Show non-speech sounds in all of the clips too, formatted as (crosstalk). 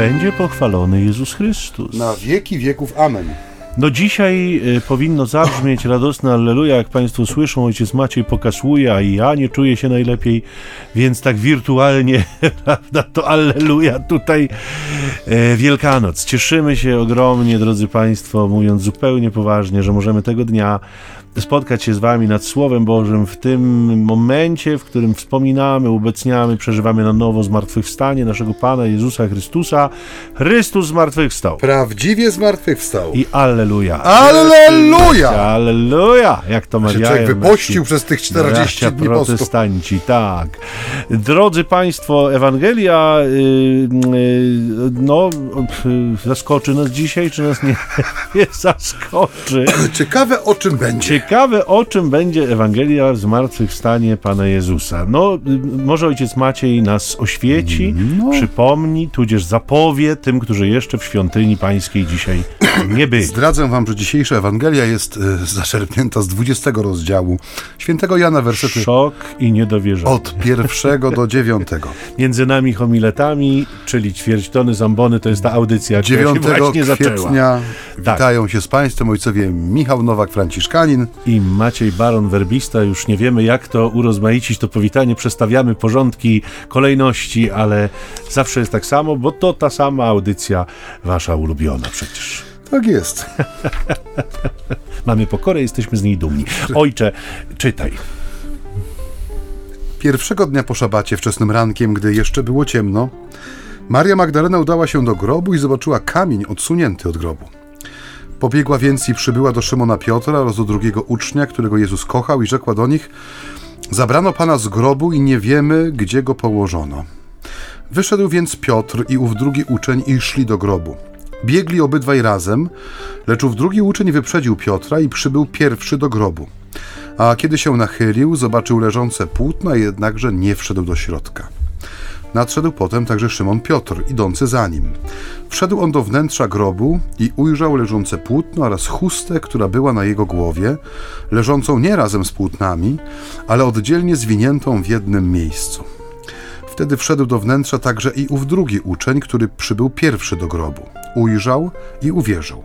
będzie pochwalony Jezus Chrystus. Na wieki wieków. Amen. No dzisiaj y, powinno zabrzmieć radosne Alleluja, jak Państwo słyszą, ojciec Maciej pokasuje, a i ja nie czuję się najlepiej, więc tak wirtualnie, (laughs) prawda, to Alleluja tutaj e, Wielkanoc. Cieszymy się ogromnie, drodzy Państwo, mówiąc zupełnie poważnie, że możemy tego dnia spotkać się z Wami nad Słowem Bożym w tym momencie, w którym wspominamy, ubecniamy, przeżywamy na nowo zmartwychwstanie naszego Pana Jezusa Chrystusa. Chrystus zmartwychwstał. Prawdziwie zmartwychwstał. I Alleluja. Alleluja! Alleluja! Jak to mawiają człowiek wypościł przez tych 40 bracia dni postu. protestanci, tak. Drodzy Państwo, Ewangelia y, y, no, y, zaskoczy nas dzisiaj, czy nas nie, (laughs) nie zaskoczy? Ciekawe o czym będzie. Ciekawe, o czym będzie Ewangelia zmartwychwstanie Pana Jezusa. No, może ojciec Maciej nas oświeci, No. przypomni, tudzież zapowie tym, którzy jeszcze w świątyni pańskiej dzisiaj (coughs) nie byli. Zdradzę wam, że dzisiejsza Ewangelia jest y, zaczerpnięta z 20 rozdziału świętego Jana, wersety Szok i niedowierzanie. od pierwszego do dziewiątego. (laughs) Między nami homiletami, czyli ćwierć tony zambony, to jest ta audycja, która się 9 właśnie zaczęła. kwietnia Tak. witają się z Państwem ojcowie Michał Nowak-Franciszkanin I Maciej Baron Werbista, już nie wiemy jak to urozmaicić, to powitanie, przestawiamy porządki, kolejności, ale zawsze jest tak samo, bo to ta sama audycja, wasza ulubiona przecież. Tak jest. (laughs) Mamy pokorę, jesteśmy z niej dumni. Ojcze, czytaj. Pierwszego dnia po szabacie, wczesnym rankiem, gdy jeszcze było ciemno, Maria Magdalena udała się do grobu i zobaczyła kamień odsunięty od grobu. Pobiegła więc i przybyła do Szymona Piotra oraz do drugiego ucznia, którego Jezus kochał i rzekła do nich Zabrano Pana z grobu i nie wiemy, gdzie go położono. Wyszedł więc Piotr i ów drugi uczeń i szli do grobu. Biegli obydwaj razem, lecz ów drugi uczeń wyprzedził Piotra i przybył pierwszy do grobu. A kiedy się nachylił, zobaczył leżące płótna, jednakże nie wszedł do środka. Nadszedł potem także Szymon Piotr, idący za nim. Wszedł on do wnętrza grobu i ujrzał leżące płótno oraz chustę, która była na jego głowie, leżącą nie razem z płótnami, ale oddzielnie zwiniętą w jednym miejscu. Wtedy wszedł do wnętrza także i ów drugi uczeń, który przybył pierwszy do grobu. Ujrzał i uwierzył.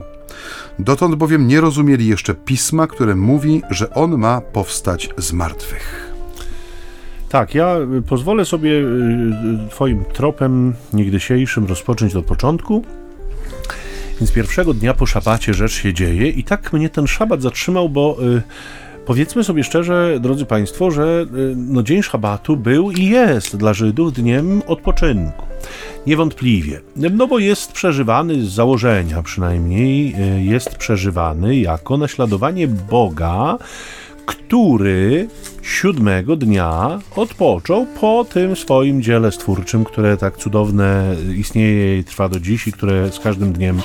Dotąd bowiem nie rozumieli jeszcze pisma, które mówi, że on ma powstać z martwych. Tak, ja y, pozwolę sobie y, y, Twoim tropem niegdysiejszym rozpocząć od początku. Więc pierwszego dnia po szabacie rzecz się dzieje i tak mnie ten szabat zatrzymał, bo y, powiedzmy sobie szczerze, drodzy Państwo, że y, no, dzień szabatu był i jest dla Żydów dniem odpoczynku. Niewątpliwie. No bo jest przeżywany z założenia przynajmniej, y, jest przeżywany jako naśladowanie Boga, który siódmego dnia odpoczął po tym swoim dziele stwórczym, które tak cudowne istnieje i trwa do dziś i które z każdym dniem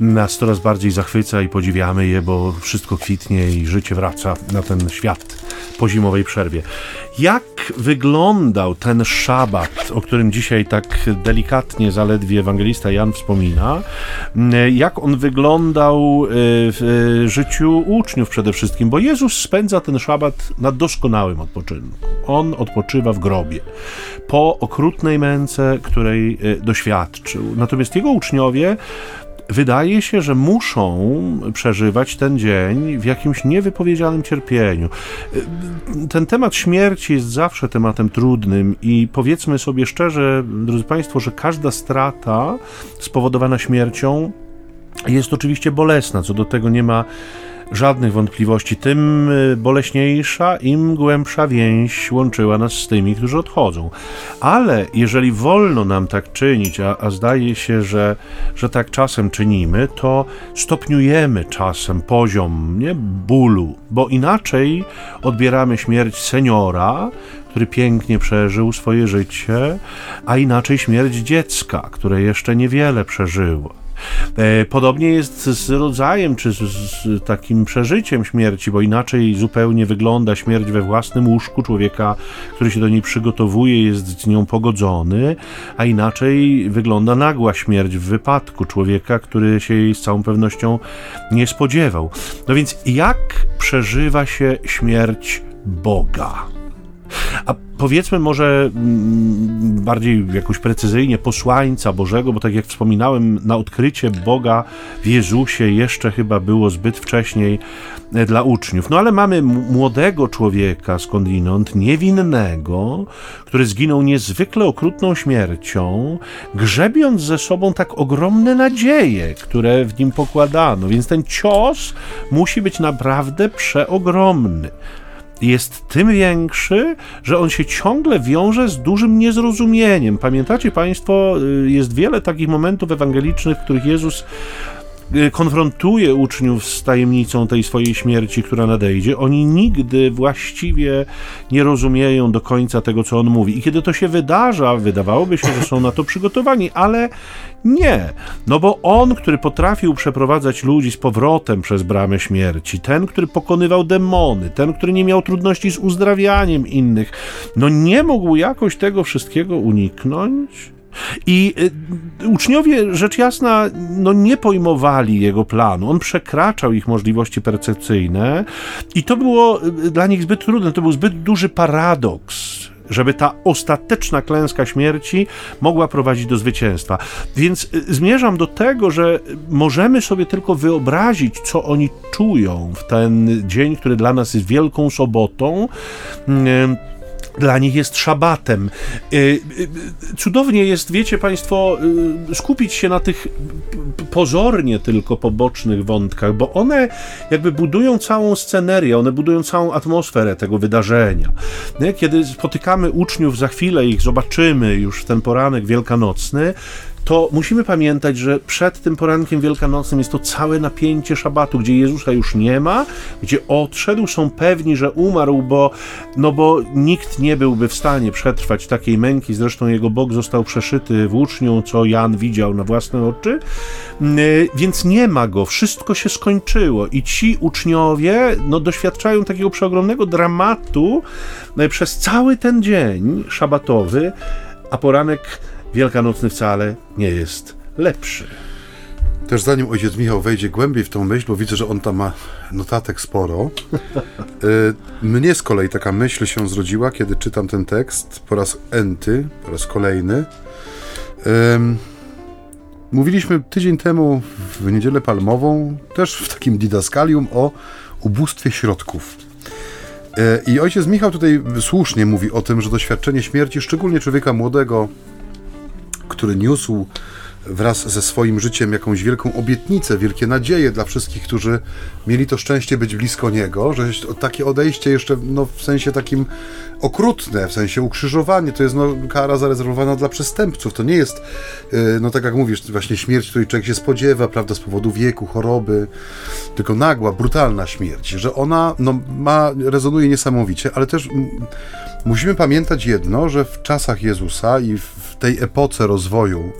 nas coraz bardziej zachwyca i podziwiamy je, bo wszystko kwitnie i życie wraca na ten świat po zimowej przerwie. Jak wyglądał ten szabat, o którym dzisiaj tak delikatnie zaledwie ewangelista Jan wspomina? Jak on wyglądał e, w e, życiu uczniów przede wszystkim? Bo Jezus spędza ten szabat na doskonałym odpoczynku. On odpoczywa w grobie po okrutnej męce, której e, doświadczył. Natomiast jego uczniowie wydaje się, że muszą przeżywać ten dzień w jakimś niewypowiedzianym cierpieniu. Ten temat śmierci jest zawsze tematem trudnym i powiedzmy sobie szczerze, drodzy Państwo, że każda strata spowodowana śmiercią jest oczywiście bolesna, co do tego nie ma żadnych wątpliwości. Tym y, boleśniejsza, im głębsza więź łączyła nas z tymi, którzy odchodzą. Ale jeżeli wolno nam tak czynić, a, a zdaje się, że, że tak czasem czynimy, to stopniujemy czasem poziom nie, bólu, bo inaczej odbieramy śmierć seniora, który pięknie przeżył swoje życie, a inaczej śmierć dziecka, które jeszcze niewiele przeżyło. E, Podobnie jest z rodzajem, czy z, z takim przeżyciem śmierci, bo inaczej zupełnie wygląda śmierć we własnym łóżku człowieka, który się do niej przygotowuje, jest z nią pogodzony, a inaczej wygląda nagła śmierć w wypadku człowieka, który się jej z całą pewnością nie spodziewał. No więc jak przeżywa się śmierć Boga? A powiedzmy może mm, bardziej jakoś precyzyjnie posłańca Bożego, bo tak jak wspominałem, na odkrycie Boga w Jezusie jeszcze chyba było zbyt wcześniej e, dla uczniów. No ale mamy młodego człowieka skądinąd, niewinnego, który zginął niezwykle okrutną śmiercią, grzebiąc ze sobą tak ogromne nadzieje, które w nim pokładano. Więc ten cios musi być naprawdę przeogromny jest tym większy, że on się ciągle wiąże z dużym niezrozumieniem. Pamiętacie Państwo, y, jest wiele takich momentów ewangelicznych, w których Jezus konfrontuje uczniów z tajemnicą tej swojej śmierci, która nadejdzie. Oni nigdy właściwie nie rozumieją do końca tego, co on mówi. I kiedy to się wydarza, wydawałoby się, że są na to przygotowani, ale nie, no bo on, który potrafił przeprowadzać ludzi z powrotem przez bramę śmierci, ten, który pokonywał demony, ten, który nie miał trudności z uzdrawianiem innych, no nie mógł jakoś tego wszystkiego uniknąć. I y, uczniowie, rzecz jasna, no nie pojmowali jego planu. On przekraczał ich możliwości percepcyjne i to było y, dla nich zbyt trudne, to był zbyt duży paradoks żeby ta ostateczna klęska śmierci mogła prowadzić do zwycięstwa. Więc y, zmierzam do tego, że możemy sobie tylko wyobrazić, co oni czują w ten dzień, który dla nas jest wielką sobotą dla nich jest szabatem. Y, y, cudownie jest, wiecie Państwo, y, skupić się na tych pozornie tylko pobocznych wątkach, bo one jakby budują całą scenerię, one budują całą atmosferę tego wydarzenia. Kiedy spotykamy uczniów, za chwilę ich zobaczymy już w ten poranek wielkanocny, to musimy pamiętać, że przed tym porankiem wielkanocnym jest to całe napięcie szabatu, gdzie Jezusa już nie ma, gdzie odszedł, są pewni, że umarł, bo, no bo nikt nie byłby w stanie przetrwać takiej męki, zresztą jego bok został przeszyty włócznią, co Jan widział na własne oczy, mm, więc nie ma go, wszystko się skończyło. I ci uczniowie no, doświadczają takiego przeogromnego dramatu no przez cały ten dzień szabatowy, a poranek wielkanocny wcale nie jest lepszy. Też zanim ojciec Michał wejdzie głębiej w tą myśl, bo widzę, że on tam ma notatek sporo. (laughs) Y, mnie z kolei taka myśl się zrodziła, kiedy czytam ten tekst po raz enty, po raz kolejny. Mówiliśmy tydzień temu w Niedzielę Palmową, też w takim didaskalium o ubóstwie środków. Y, I ojciec Michał tutaj słusznie mówi o tym, że doświadczenie śmierci, szczególnie człowieka młodego, który niósł wraz ze swoim życiem jakąś wielką obietnicę, wielkie nadzieje dla wszystkich, którzy mieli to szczęście być blisko Niego, że takie odejście jeszcze no, w sensie takim okrutne, w sensie ukrzyżowanie, to jest no, kara zarezerwowana dla przestępców. To nie jest, yy, no tak jak mówisz, właśnie śmierć, której człowiek się spodziewa, prawda, z powodu wieku, choroby, tylko nagła, brutalna śmierć, że ona no, ma, rezonuje niesamowicie, ale też musimy pamiętać jedno, że w czasach Jezusa i w tej epoce rozwoju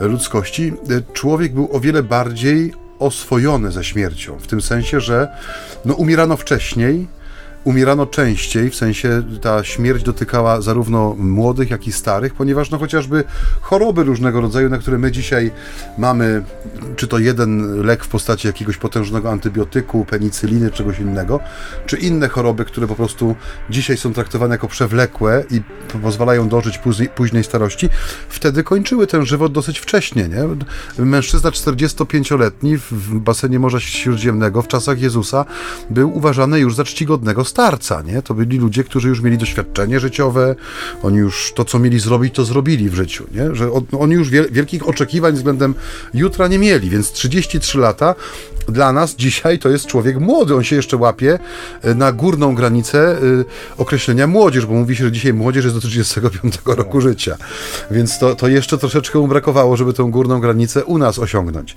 ludzkości człowiek był o wiele bardziej oswojony ze śmiercią, w tym sensie, że no, umierano wcześniej, umierano częściej, w sensie ta śmierć dotykała zarówno młodych, jak i starych, ponieważ no chociażby choroby różnego rodzaju, na które my dzisiaj mamy, czy to jeden lek w postaci jakiegoś potężnego antybiotyku, penicyliny, czegoś innego, czy inne choroby, które po prostu dzisiaj są traktowane jako przewlekłe i pozwalają dożyć później, późnej starości, wtedy kończyły ten żywot dosyć wcześnie, nie? Mężczyzna 45-letni w basenie Morza Śródziemnego w czasach Jezusa był uważany już za czcigodnego starca, nie? To byli ludzie, którzy już mieli doświadczenie życiowe, oni już to, co mieli zrobić, to zrobili w życiu, nie? Że oni już wielkich oczekiwań względem jutra nie mieli, więc 33 lata dla nas dzisiaj to jest człowiek młody, on się jeszcze łapie e, na górną granicę e, określenia młodzież, bo mówi się, że dzisiaj młodzież jest do 35 roku życia, więc to, to jeszcze troszeczkę mu brakowało, żeby tą górną granicę u nas osiągnąć.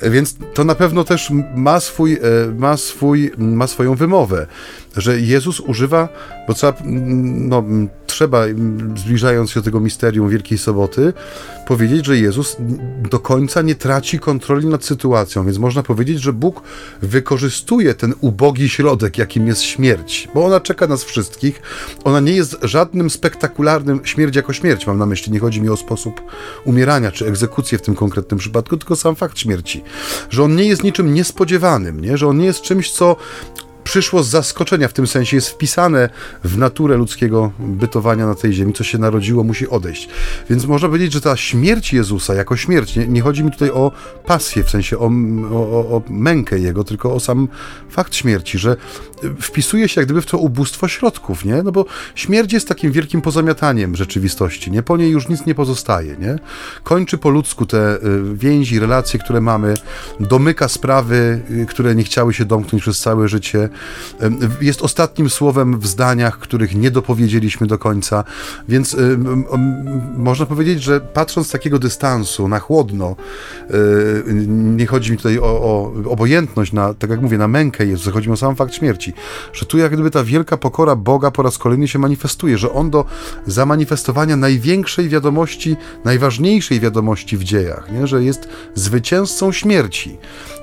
E, więc to na pewno też ma, swój, ma, swój, ma swoją wymowę że Jezus używa, bo trzeba, no, trzeba, zbliżając się do tego misterium Wielkiej Soboty, powiedzieć, że Jezus do końca nie traci kontroli nad sytuacją, więc można powiedzieć, że Bóg wykorzystuje ten ubogi środek, jakim jest śmierć, bo ona czeka nas wszystkich. Ona nie jest żadnym spektakularnym śmierć jako śmierć, mam na myśli, nie chodzi mi o sposób umierania czy egzekucję w tym konkretnym przypadku, tylko sam fakt śmierci, że on nie jest niczym niespodziewanym, nie? że on nie jest czymś, co przyszło z zaskoczenia w tym sensie, jest wpisane w naturę ludzkiego bytowania na tej ziemi, co się narodziło, musi odejść. Więc można powiedzieć, że ta śmierć Jezusa jako śmierć, nie, nie chodzi mi tutaj o pasję, w sensie o, o, o mękę Jego, tylko o sam fakt śmierci, że wpisuje się jak gdyby w to ubóstwo środków, nie? No bo śmierć jest takim wielkim pozamiataniem rzeczywistości, nie? Po niej już nic nie pozostaje, nie? Kończy po ludzku te y, więzi, relacje, które mamy, domyka sprawy, y, które nie chciały się domknąć przez całe życie. Jest ostatnim słowem w zdaniach, których nie dopowiedzieliśmy do końca, więc można powiedzieć, że patrząc z takiego dystansu, na chłodno, nie chodzi mi tutaj o, o obojętność, na, tak jak mówię, na mękę Jezusa, chodzi mi o sam fakt śmierci że tu jak gdyby ta wielka pokora Boga po raz kolejny się manifestuje, że On do zamanifestowania największej wiadomości, najważniejszej wiadomości w dziejach, nie? że jest zwycięzcą śmierci,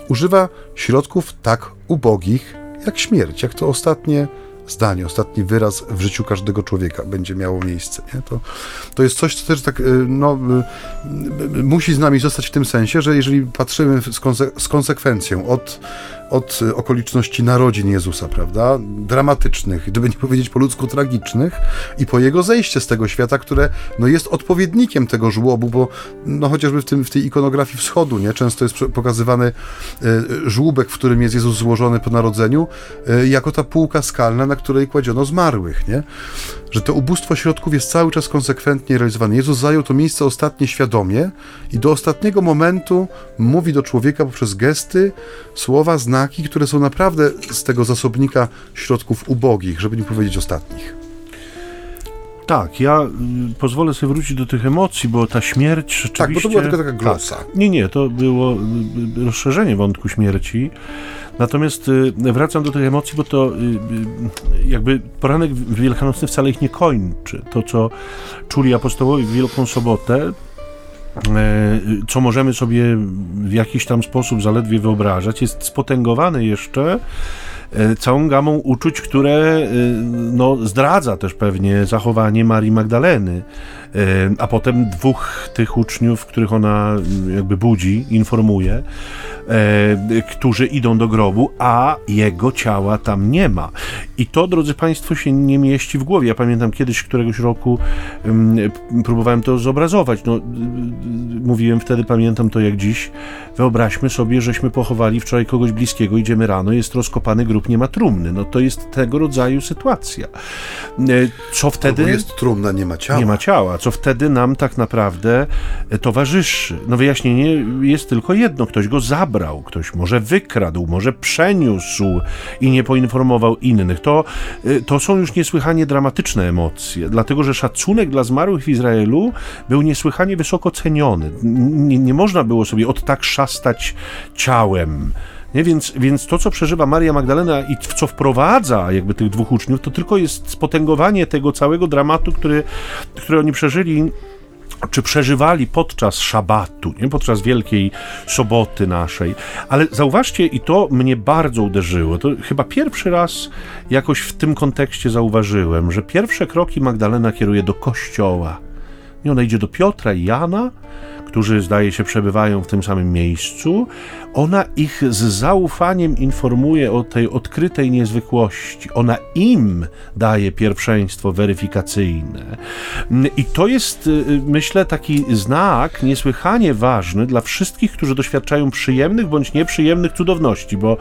używa środków tak ubogich jak śmierć, jak to ostatnie zdanie, ostatni wyraz w życiu każdego człowieka będzie miało miejsce. Nie? To, to jest coś, co też tak y, no, y, y, musi z nami zostać w tym sensie, że jeżeli patrzymy z, konse z konsekwencją od od okoliczności narodzin Jezusa, prawda? Dramatycznych, gdyby nie powiedzieć po ludzku tragicznych, i po jego zejście z tego świata, które no, jest odpowiednikiem tego żłobu, bo no, chociażby w, tym, w tej ikonografii wschodu nie? często jest pokazywany e, żłóbek, w którym jest Jezus złożony po narodzeniu, e, jako ta półka skalna, na której kładziono zmarłych. Nie? Że to ubóstwo środków jest cały czas konsekwentnie realizowane. Jezus zajął to miejsce ostatnie świadomie i do ostatniego momentu mówi do człowieka poprzez gesty, słowa, znaki, znaki, które są naprawdę z tego zasobnika środków ubogich, żeby nie powiedzieć ostatnich. Tak, ja y, pozwolę sobie wrócić do tych emocji, bo ta śmierć rzeczywiście... Tak, bo to była tylko taka glosa. Tak. Nie, nie, to było y, y, rozszerzenie wątku śmierci. Natomiast wracam do tych emocji, bo to jakby poranek wielkanocny wcale ich nie kończy. To, co czuli apostołowie w Wielką Sobotę, co możemy sobie w jakiś tam sposób zaledwie wyobrażać, jest spotęgowane jeszcze e, całą gamą uczuć, które e, no, zdradza też pewnie zachowanie Marii Magdaleny, a potem dwóch tych uczniów, których ona jakby budzi, informuje, e, którzy idą do grobu, a jego ciała tam nie ma. I to, drodzy Państwo, się nie mieści w głowie. Ja pamiętam kiedyś, któregoś roku próbowałem to zobrazować. No, mówiłem wtedy, pamiętam to jak dziś. Wyobraźmy sobie, żeśmy pochowali wczoraj kogoś bliskiego, idziemy rano, jest rozkopany grób, nie ma trumny. No to jest tego rodzaju sytuacja. E, co wtedy... Albo jest trumna, nie ma ciała. Nie ma ciała. Co wtedy nam tak naprawdę e, towarzyszy? No wyjaśnienie jest tylko jedno. Ktoś go zabrał ktoś może wykradł, może przeniósł i nie poinformował innych. To, y, to są już niesłychanie dramatyczne emocje, dlatego że szacunek dla zmarłych w Izraelu był niesłychanie wysoko ceniony. Nie, nie można było sobie od tak szastać ciałem. Nie? Więc, więc to, co przeżywa Maria Magdalena i w co wprowadza jakby tych dwóch uczniów, to tylko jest spotęgowanie tego całego dramatu, który, który oni przeżyli czy przeżywali podczas szabatu, nie? podczas Wielkiej Soboty naszej. Ale zauważcie, i to mnie bardzo uderzyło, to chyba pierwszy raz jakoś w tym kontekście zauważyłem, że pierwsze kroki Magdalena kieruje do kościoła. I ona idzie do Piotra i Jana, którzy zdaje się przebywają w tym samym miejscu, ona ich z zaufaniem informuje o tej odkrytej niezwykłości. Ona im daje pierwszeństwo weryfikacyjne. I to jest, y, myślę, taki znak niesłychanie ważny dla wszystkich, którzy doświadczają przyjemnych bądź nieprzyjemnych cudowności, bo,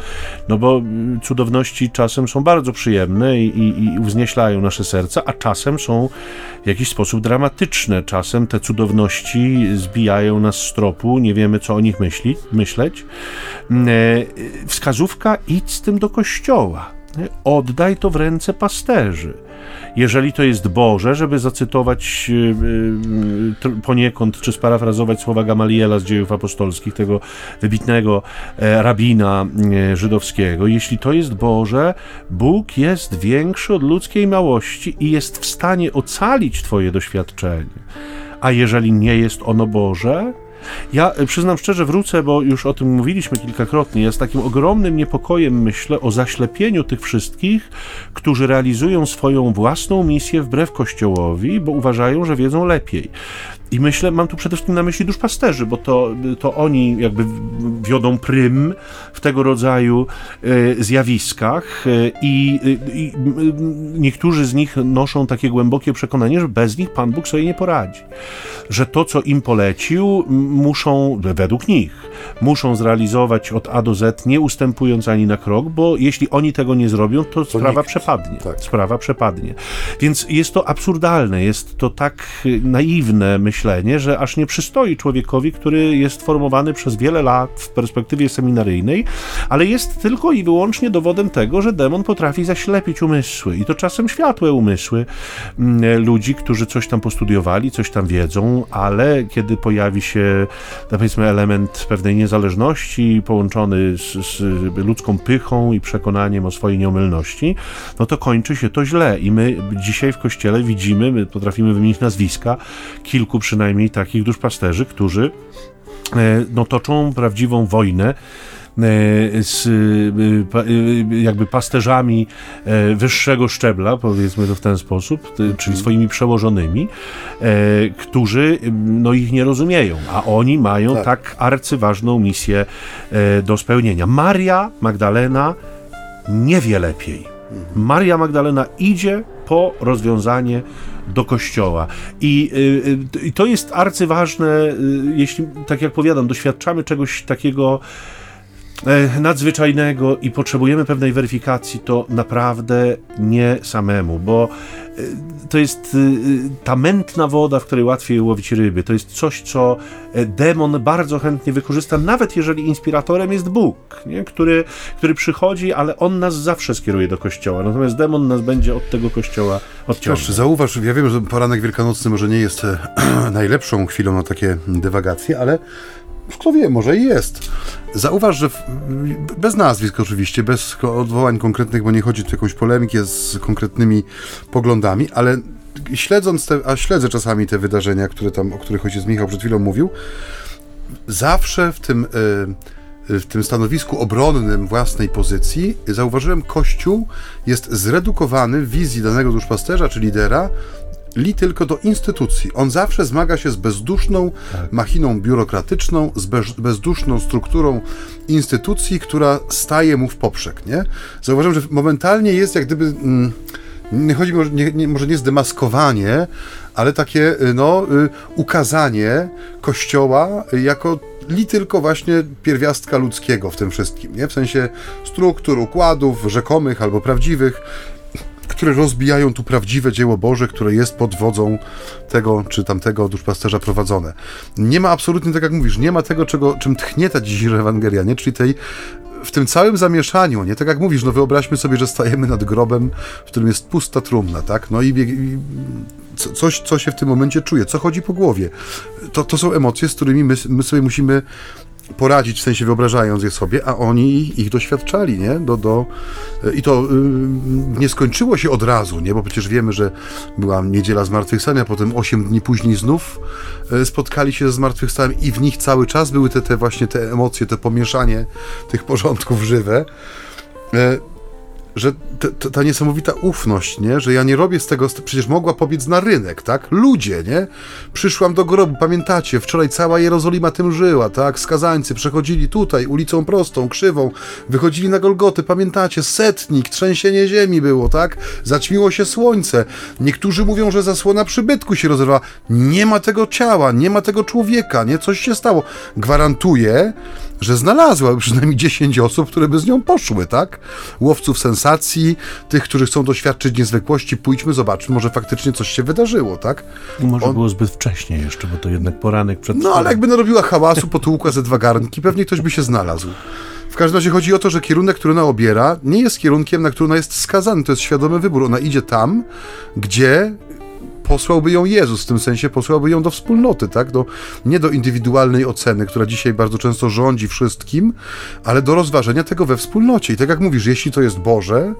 no bo y, cudowności czasem są bardzo przyjemne i, i, i nasze serca, a czasem są w jakiś sposób dramatyczne. Czasem te cudowności zbijają nas z tropu, nie wiemy, co o nich myśli, myśleć. Mm, e, wskazówka idź z tym do kościoła. Oddaj to w ręce pasterzy. Jeżeli to jest Boże, żeby zacytować e, e, poniekąd, czy sparafrazować słowa Gamaliela z dziejów apostolskich, tego wybitnego rabina żydowskiego, jeśli to jest Boże, Bóg jest większy od ludzkiej małości i jest w stanie ocalić Twoje doświadczenie. A jeżeli nie jest ono Boże, ja e, przyznam szczerze, wrócę, bo już o tym mówiliśmy kilkakrotnie. Ja z takim ogromnym niepokojem myślę o zaślepieniu tych wszystkich, którzy realizują swoją własną misję wbrew Kościołowi, bo uważają, że wiedzą lepiej. I myślę, mam tu przede wszystkim na myśli duszpasterzy, bo to, to oni jakby wiodą prym w tego rodzaju e, zjawiskach e, i, i niektórzy z nich noszą takie głębokie przekonanie, że bez nich Pan Bóg sobie nie poradzi. Że to, co im polecił, muszą, według nich, muszą zrealizować od A do Z, nie ustępując ani na krok, bo jeśli oni tego nie zrobią, to, to sprawa nikt. przepadnie. Tak. Sprawa przepadnie. Więc jest to absurdalne, jest to tak naiwne myślenie, że aż nie przystoi człowiekowi, który jest formowany przez wiele lat w perspektywie seminaryjnej, ale jest tylko i wyłącznie dowodem tego, że demon potrafi zaślepić umysły i to czasem światłe umysły mm, ludzi, którzy coś tam postudiowali, coś tam wiedzą, ale kiedy pojawi się, powiedzmy, element pewnej niezależności połączony z, z ludzką pychą i przekonaniem o swojej nieomylności, no to kończy się to źle. I my dzisiaj w kościele widzimy, my potrafimy wymienić nazwiska kilku przynajmniej takich duszpasterzy, którzy e, no, toczą prawdziwą wojnę z e, jakby pasterzami e, wyższego szczebla, powiedzmy to w ten sposób, czyli mhm. swoimi przełożonymi, którzy no, ich nie rozumieją, a oni mają tak, tak arcyważną misję do spełnienia. Maria Magdalena nie wie lepiej. Mhm. Maria Magdalena idzie po rozwiązanie do kościoła. I, i to jest arcyważne, jeśli, tak jak powiadam, doświadczamy czegoś takiego E, nadzwyczajnego i potrzebujemy pewnej weryfikacji, to naprawdę nie samemu, bo e, to jest e, ta mętna woda, w której łatwiej łowić ryby. To jest coś, co demon bardzo chętnie wykorzysta, nawet jeżeli inspiratorem jest Bóg, nie? Który, który przychodzi, ale on nas zawsze skieruje do kościoła. Natomiast demon nas będzie od tego kościoła odciągał. Zauważ, ja wiem, że poranek wielkanocny może nie jest (clears throat) najlepszą chwilą na takie dywagacje, ale kto wie, może jest. Zauważ, że w, bez nazwisk oczywiście, bez odwołań konkretnych, bo nie chodzi tu o jakąś polemikę z konkretnymi poglądami, ale śledząc te, a śledzę czasami te wydarzenia, które tam, o których ojciec Michał przed chwilą mówił, zawsze w tym, e, w tym stanowisku obronnym własnej pozycji zauważyłem, Kościół jest zredukowany w wizji danego duszpasterza czy lidera li tylko do instytucji. On zawsze zmaga się z bezduszną tak. machiną biurokratyczną, z bez, bezduszną strukturą instytucji, która staje mu w poprzek, nie? Zauważyłem, że momentalnie jest jak gdyby... Mm, nie chodzi mi nie, nie, może nie zdemaskowanie, ale takie y, no, y, ukazanie Kościoła jako li tylko właśnie pierwiastka ludzkiego w tym wszystkim, nie? W sensie struktur, układów rzekomych albo prawdziwych, które rozbijają tu prawdziwe dzieło Boże, które jest pod wodzą tego czy tamtego duszpasterza prowadzone. Nie ma absolutnie, tak jak mówisz, nie ma tego, czego, czym tchnie ta dzisiejsza Ewangelia, nie? czyli tej w tym całym zamieszaniu, nie tak jak mówisz, no wyobraźmy sobie, że stajemy nad grobem, w którym jest pusta trumna, tak? No i, i coś, co się w tym momencie czuje, co chodzi po głowie. To, to są emocje, z którymi my, my sobie musimy poradzić, w sensie wyobrażając je sobie, a oni ich doświadczali, nie? Do, do, I to y, nie skończyło się od razu, nie? Bo przecież wiemy, że była niedziela zmartwychwstania, potem 8 dni później znów y, spotkali się ze zmartwychwstaniem i w nich cały czas były te, te właśnie te emocje, te pomieszanie tych porządków żywe. Że t, ta niesamowita ufność, nie? że ja nie robię z tego, przecież mogła pobiec na rynek, tak? Ludzie, nie? Przyszłam do grobu, pamiętacie, wczoraj cała Jerozolima tym żyła, tak? Skazańcy przechodzili tutaj ulicą prostą, krzywą, wychodzili na Golgoty, pamiętacie, setnik, trzęsienie ziemi było, tak? Zaćmiło się słońce. Niektórzy mówią, że zasłona przybytku się rozerwała. Nie ma tego ciała, nie ma tego człowieka, nie? Coś się stało. Gwarantuję, że znalazła przynajmniej 10 osób, które by z nią poszły, tak? Łowców sensacji, tych, którzy chcą doświadczyć niezwykłości, pójdźmy, zobaczmy, może faktycznie coś się wydarzyło, tak? I może On... było zbyt wcześnie jeszcze, bo to jednak poranek przed... No, ale jakby narobiła hałasu, potłukła ze dwa garnki, pewnie ktoś by się znalazł. W każdym razie chodzi o to, że kierunek, który ona obiera, nie jest kierunkiem, na który ona jest skazana. To jest świadomy wybór. Ona idzie tam, gdzie posłałby ją Jezus, w tym sensie posłałby ją do wspólnoty, tak? Do, nie do indywidualnej oceny, która dzisiaj bardzo często rządzi wszystkim, ale do rozważenia tego we wspólnocie. I tak jak mówisz, jeśli to jest Boże,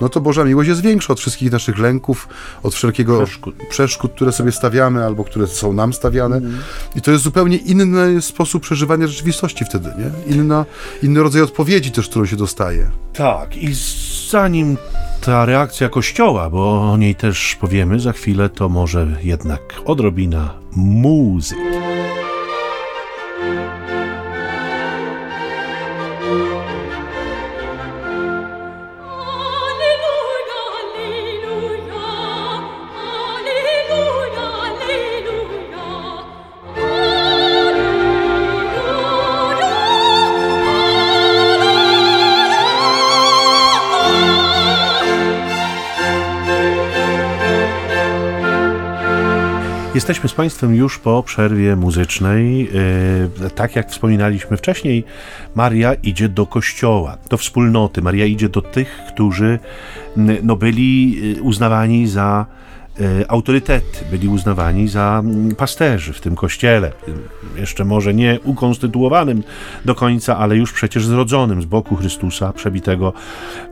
no to Boża miłość jest większa od wszystkich naszych lęków, od wszelkiego przeszkód, przeszkód które sobie stawiamy albo które są nam stawiane. I to jest zupełnie inny sposób przeżywania rzeczywistości wtedy, nie? Inna, inny rodzaj odpowiedzi też, którą się dostaje. Tak, i zanim ta reakcja Kościoła, bo o niej też powiemy za chwilę, to może jednak odrobina muzyki. Jesteśmy z Państwem już po przerwie muzycznej. E, tak jak wspominaliśmy wcześniej, Maria idzie do kościoła, do wspólnoty. Maria idzie do tych, którzy no, byli e, uznawani za autorytety, byli uznawani za mm, pasterzy w tym kościele. Jeszcze może nie ukonstytuowanym do końca, ale już przecież zrodzonym z boku Chrystusa, przebitego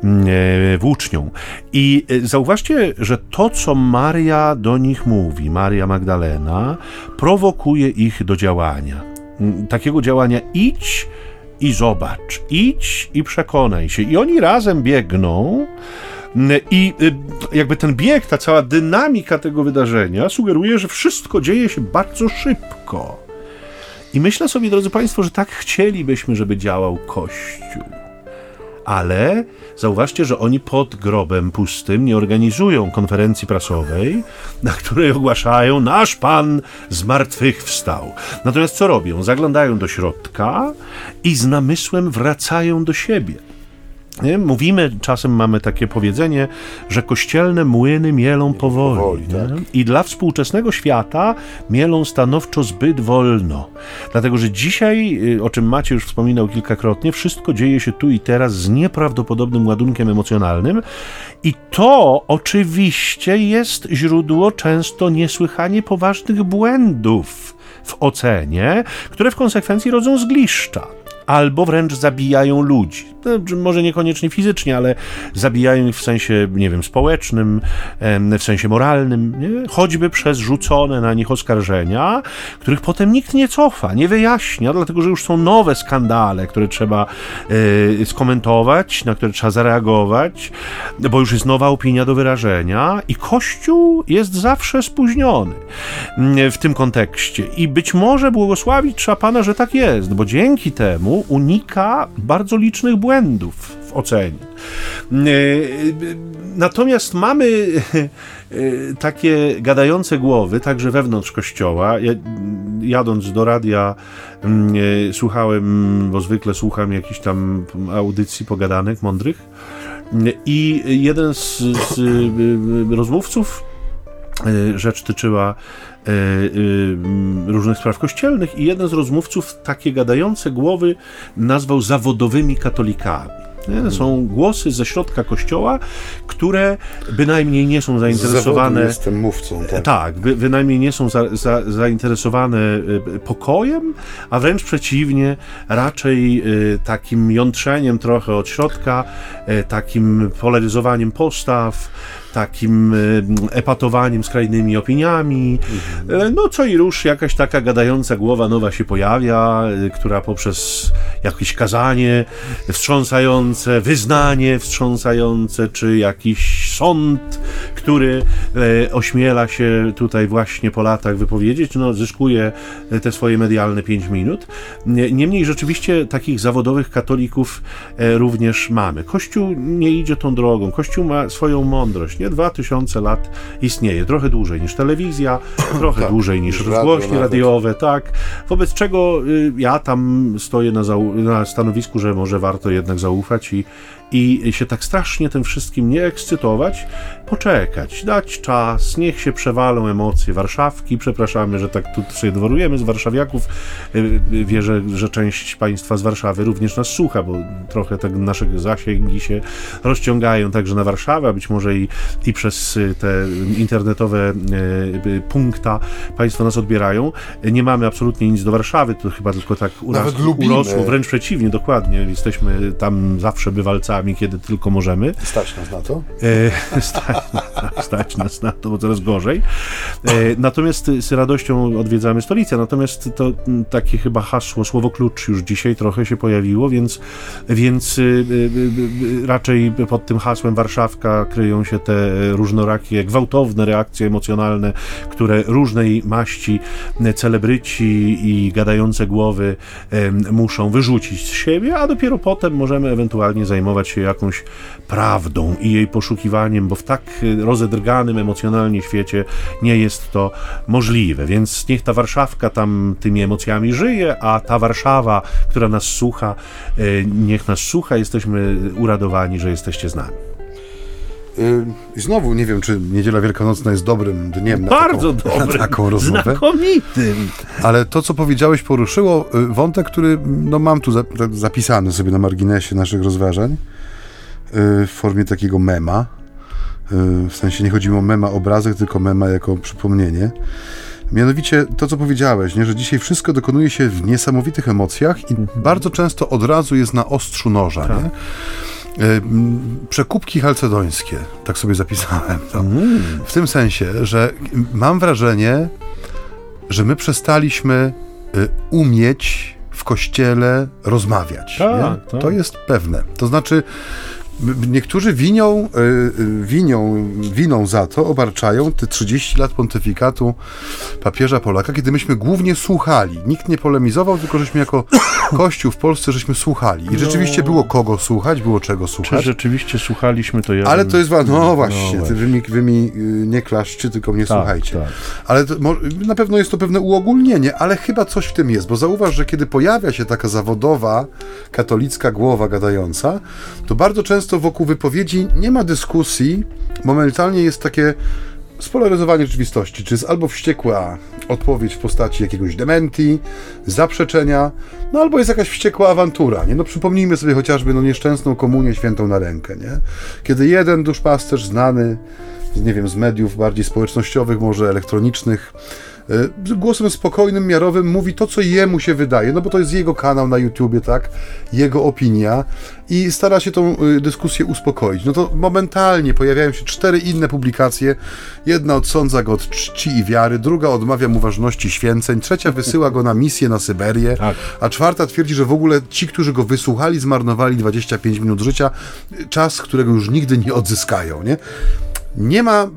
mm, e, włócznią. I e, zauważcie, że to, co Maria do nich mówi, Maria Magdalena, prowokuje ich do działania. Mm, takiego działania idź i zobacz, idź i przekonaj się. I oni razem biegną i y, jakby ten bieg, ta cała dynamika tego wydarzenia sugeruje, że wszystko dzieje się bardzo szybko. I myślę sobie, drodzy Państwo, że tak chcielibyśmy, żeby działał Kościół. Ale zauważcie, że oni pod grobem pustym nie organizują konferencji prasowej, na której ogłaszają: Nasz Pan z martwych wstał. Natomiast co robią? Zaglądają do środka i z namysłem wracają do siebie. Nie? Mówimy, czasem mamy takie powiedzenie, że kościelne młyny mielą powoli. powoli tak. I dla współczesnego świata mielą stanowczo zbyt wolno. Dlatego, że dzisiaj, y, o czym Macie już wspominał kilkakrotnie, wszystko dzieje się tu i teraz z nieprawdopodobnym ładunkiem emocjonalnym. I to oczywiście jest źródło często niesłychanie poważnych błędów w ocenie, które w konsekwencji rodzą zgliszcza albo wręcz zabijają ludzi. No, może niekoniecznie fizycznie, ale zabijają ich w sensie, nie wiem, społecznym, w sensie moralnym, nie? choćby przez rzucone na nich oskarżenia, których potem nikt nie cofa, nie wyjaśnia, dlatego że już są nowe skandale, które trzeba y, skomentować, na które trzeba zareagować, bo już jest nowa opinia do wyrażenia i Kościół jest zawsze spóźniony w tym kontekście. I być może błogosławić trzeba Pana, że tak jest, bo dzięki temu unika bardzo licznych błędów w ocenie. E, natomiast mamy e, takie gadające głowy, także wewnątrz kościoła. Jadąc do radia, mm, e, słuchałem, bo zwykle słucham jakichś tam audycji pogadanek mądrych. I jeden z, z rozmówców rzecz tyczyła E, e, różnych spraw kościelnych i jeden z rozmówców takie gadające głowy nazwał zawodowymi katolikami. Nie? Są głosy ze środka kościoła, które bynajmniej nie są zainteresowane. jestem mówcą. Tak, tak by, bynajmniej nie są za, za, zainteresowane pokojem, a wręcz przeciwnie, raczej takim jątrzeniem trochę od środka, takim polaryzowaniem postaw, takim epatowaniem skrajnymi opiniami. Mhm. No co i rusz, jakaś taka gadająca głowa nowa się pojawia, e, która poprzez jakieś kazanie wstrząsające, wyznanie wstrząsające, czy jakiś sąd, który e, ośmiela się tutaj właśnie po latach wypowiedzieć, no zyskuje te swoje medialne 5 minut. Niemniej rzeczywiście takich zawodowych katolików e, również mamy. Kościół nie idzie tą drogą. Kościół ma swoją mądrość nie? Dwa tysiące lat istnieje, trochę dłużej niż telewizja, (coughs) trochę tak, dłużej niż rozgłośnie radiowe, tak. Wobec czego y, ja tam stoję na, na stanowisku, że może warto jednak zaufać i, i się tak strasznie tym wszystkim nie ekscytować, poczekać, dać czas, niech się przewalą emocje Warszawki. Przepraszamy, że tak tu sobie dworujemy z warszawiaków. Y, y, wierzę, że część Państwa z Warszawy również nas słucha, bo trochę tak nasze zasięgi się rozciągają także na Warszawę, a być może i, i przez y, te internetowe punkta Państwo nas odbierają. Nie mamy absolutnie nic do Warszawy, to chyba tylko tak uras, urosło, wręcz przeciwnie, dokładnie. Jesteśmy tam zawsze bywalcami kiedy tylko możemy. Stać nas na to? E, (laughs) stać, stać nas na to, bo coraz gorzej. E, natomiast z radością odwiedzamy stolicę. Natomiast to takie chyba hasło, słowo klucz już dzisiaj trochę się pojawiło, więc, więc raczej pod tym hasłem Warszawka kryją się te różnorakie, gwałtowne reakcje emocjonalne, które różnej maści celebryci i gadające głowy muszą wyrzucić z siebie, a dopiero potem możemy ewentualnie zajmować się jakąś prawdą i jej poszukiwaniem, bo w tak rozedrganym emocjonalnie świecie nie jest to możliwe. Więc niech ta Warszawka tam tymi emocjami żyje, a ta Warszawa, która nas słucha, e, niech nas słucha. Jesteśmy uradowani, że jesteście z nami. Y, I znowu nie wiem, czy Niedziela Wielkanocna jest dobrym dniem na Bardzo taką, dobrym, na taką rozmowę. Znakomitym. Ale to, co powiedziałeś, poruszyło y, wątek, który no, mam tu zapisany sobie na marginesie naszych rozważań y, w formie takiego mema. W sensie nie chodzi o mema obrazek, tylko mema jako przypomnienie. Mianowicie to, co powiedziałeś, nie? że dzisiaj wszystko dokonuje się w niesamowitych emocjach i mhm. bardzo często od razu jest na ostrzu noża. Tak. Nie? E, przekupki halcedońskie, tak sobie zapisałem to. Mm. W tym sensie, że mam wrażenie, że my przestaliśmy umieć w kościele rozmawiać. Tak, tak. To jest pewne. To znaczy, Niektórzy winią, e, e, winią, winą za to, obarczają te 30 lat pontyfikatu papieża Polaka, kiedy myśmy głównie słuchali. Nikt nie polemizował, tylko żeśmy jako (coughs) Kościół w Polsce żeśmy słuchali. I rzeczywiście było kogo słuchać, było czego słuchać. Czy rzeczywiście słuchaliśmy, to ja... Ale to jest... No, no właśnie, no wy, mi, wy mi y, nie klaszczy, tylko mnie tak, słuchajcie. Tak. Ale to, na pewno jest to pewne uogólnienie, ale chyba coś w tym jest, bo zauważ, że kiedy pojawia się taka zawodowa, katolicka głowa gadająca, to bardzo często często wokół wypowiedzi nie ma dyskusji, momentalnie jest takie spolaryzowanie rzeczywistości, czy jest albo wściekła odpowiedź w postaci jakiegoś dementi, zaprzeczenia, no albo jest jakaś wściekła awantura, nie? No przypomnijmy sobie chociażby no nieszczęsną komunię świętą na rękę, nie? Kiedy jeden duszpasterz znany, nie wiem, z mediów bardziej społecznościowych, może elektronicznych, głosem spokojnym, miarowym mówi to, co jemu się wydaje, no bo to jest jego kanał na YouTubie, tak? Jego opinia i stara się tą y, dyskusję uspokoić. No to momentalnie pojawiają się cztery inne publikacje. Jedna odsądza go od czci i wiary, druga odmawia mu ważności święceń, trzecia wysyła go na misję na Syberię, tak. a czwarta twierdzi, że w ogóle ci, którzy go wysłuchali, zmarnowali 25 minut życia, czas, którego już nigdy nie odzyskają, nie? Nie ma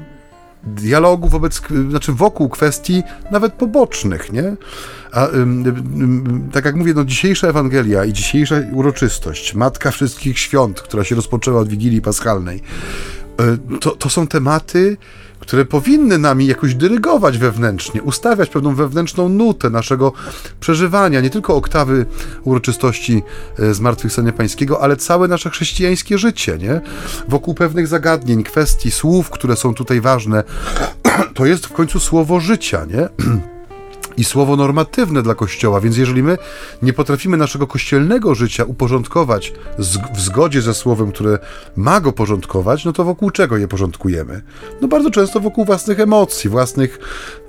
dialogu wobec, znaczy wokół kwestii nawet pobocznych, nie? A ym, ym, tak jak mówię, no dzisiejsza Ewangelia i dzisiejsza uroczystość, Matka Wszystkich Świąt, która się rozpoczęła od Wigilii Paschalnej, y, to, to są tematy, które powinny nami jakoś dyrygować wewnętrznie, ustawiać pewną wewnętrzną nutę naszego przeżywania, nie tylko oktawy uroczystości e, Zmartwychwstania Pańskiego, ale całe nasze chrześcijańskie życie, nie? Wokół pewnych zagadnień, kwestii, słów, które są tutaj ważne, (clears throat) to jest w końcu słowo życia, nie? (clears throat) i słowo normatywne dla Kościoła, więc jeżeli my nie potrafimy naszego kościelnego życia uporządkować w zgodzie ze słowem, które ma go porządkować, no to wokół czego je porządkujemy? No bardzo często wokół własnych emocji, własnych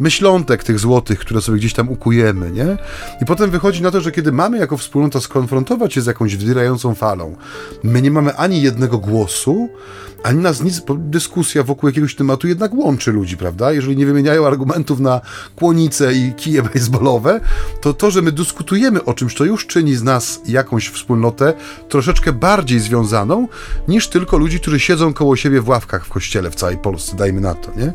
myślątek tych złotych, które sobie gdzieś tam ukujemy, nie? I potem wychodzi na to, że kiedy mamy jako wspólnota skonfrontować się z jakąś wzbierającą falą, my nie mamy ani jednego głosu, ani nas nic, dyskusja wokół jakiegoś tematu jednak łączy ludzi, prawda? Jeżeli nie wymieniają argumentów na kłonice i kije baseballowe, to to, że my dyskutujemy o czymś, to już czyni z nas jakąś wspólnotę troszeczkę bardziej związaną, niż tylko ludzi, którzy siedzą koło siebie w ławkach w kościele w całej Polsce, dajmy na to, nie?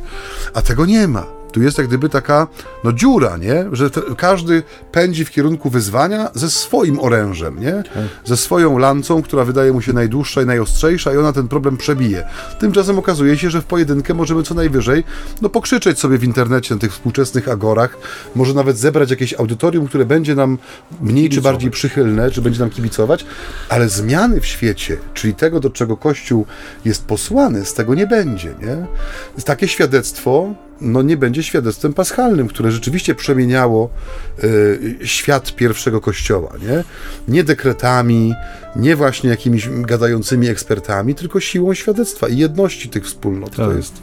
A tego nie ma. Tu jest jak gdyby taka no, dziura, nie? że te, każdy pędzi w kierunku wyzwania ze swoim orężem, nie? Tak. ze swoją lancą, która wydaje mu się najdłuższa i najostrzejsza, i ona ten problem przebije. Tymczasem okazuje się, że w pojedynkę możemy co najwyżej no, pokrzyczeć sobie w internecie na tych współczesnych agorach, może nawet zebrać jakieś audytorium, które będzie nam mniej czy bardziej przychylne, czy będzie nam kibicować, ale zmiany w świecie, czyli tego, do czego Kościół jest posłany, z tego nie będzie. Nie? Takie świadectwo no nie będzie świadectwem paschalnym, które rzeczywiście przemieniało y, świat pierwszego kościoła, nie? Nie dekretami, nie właśnie jakimiś gadającymi ekspertami, tylko siłą świadectwa i jedności tych wspólnot. Tak. To jest.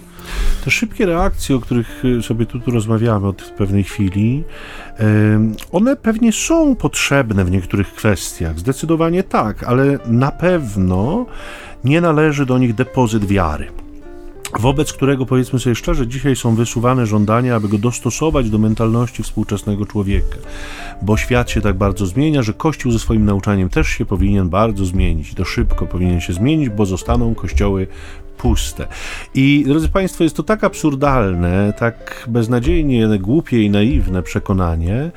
Te szybkie reakcje, o których y, sobie tu, tu rozmawiamy od pewnej chwili, one pewnie są potrzebne w niektórych kwestiach. Zdecydowanie tak, ale na pewno nie należy do nich depozyt wiary. Wobec którego, powiedzmy sobie szczerze, dzisiaj są wysuwane żądania, aby go dostosować do mentalności współczesnego człowieka, bo świat się tak bardzo zmienia, że Kościół ze swoim nauczaniem też się powinien bardzo zmienić. To szybko powinien się zmienić, bo zostaną kościoły puste. I drodzy Państwo, jest to tak absurdalne, tak beznadziejnie głupie i naiwne przekonanie,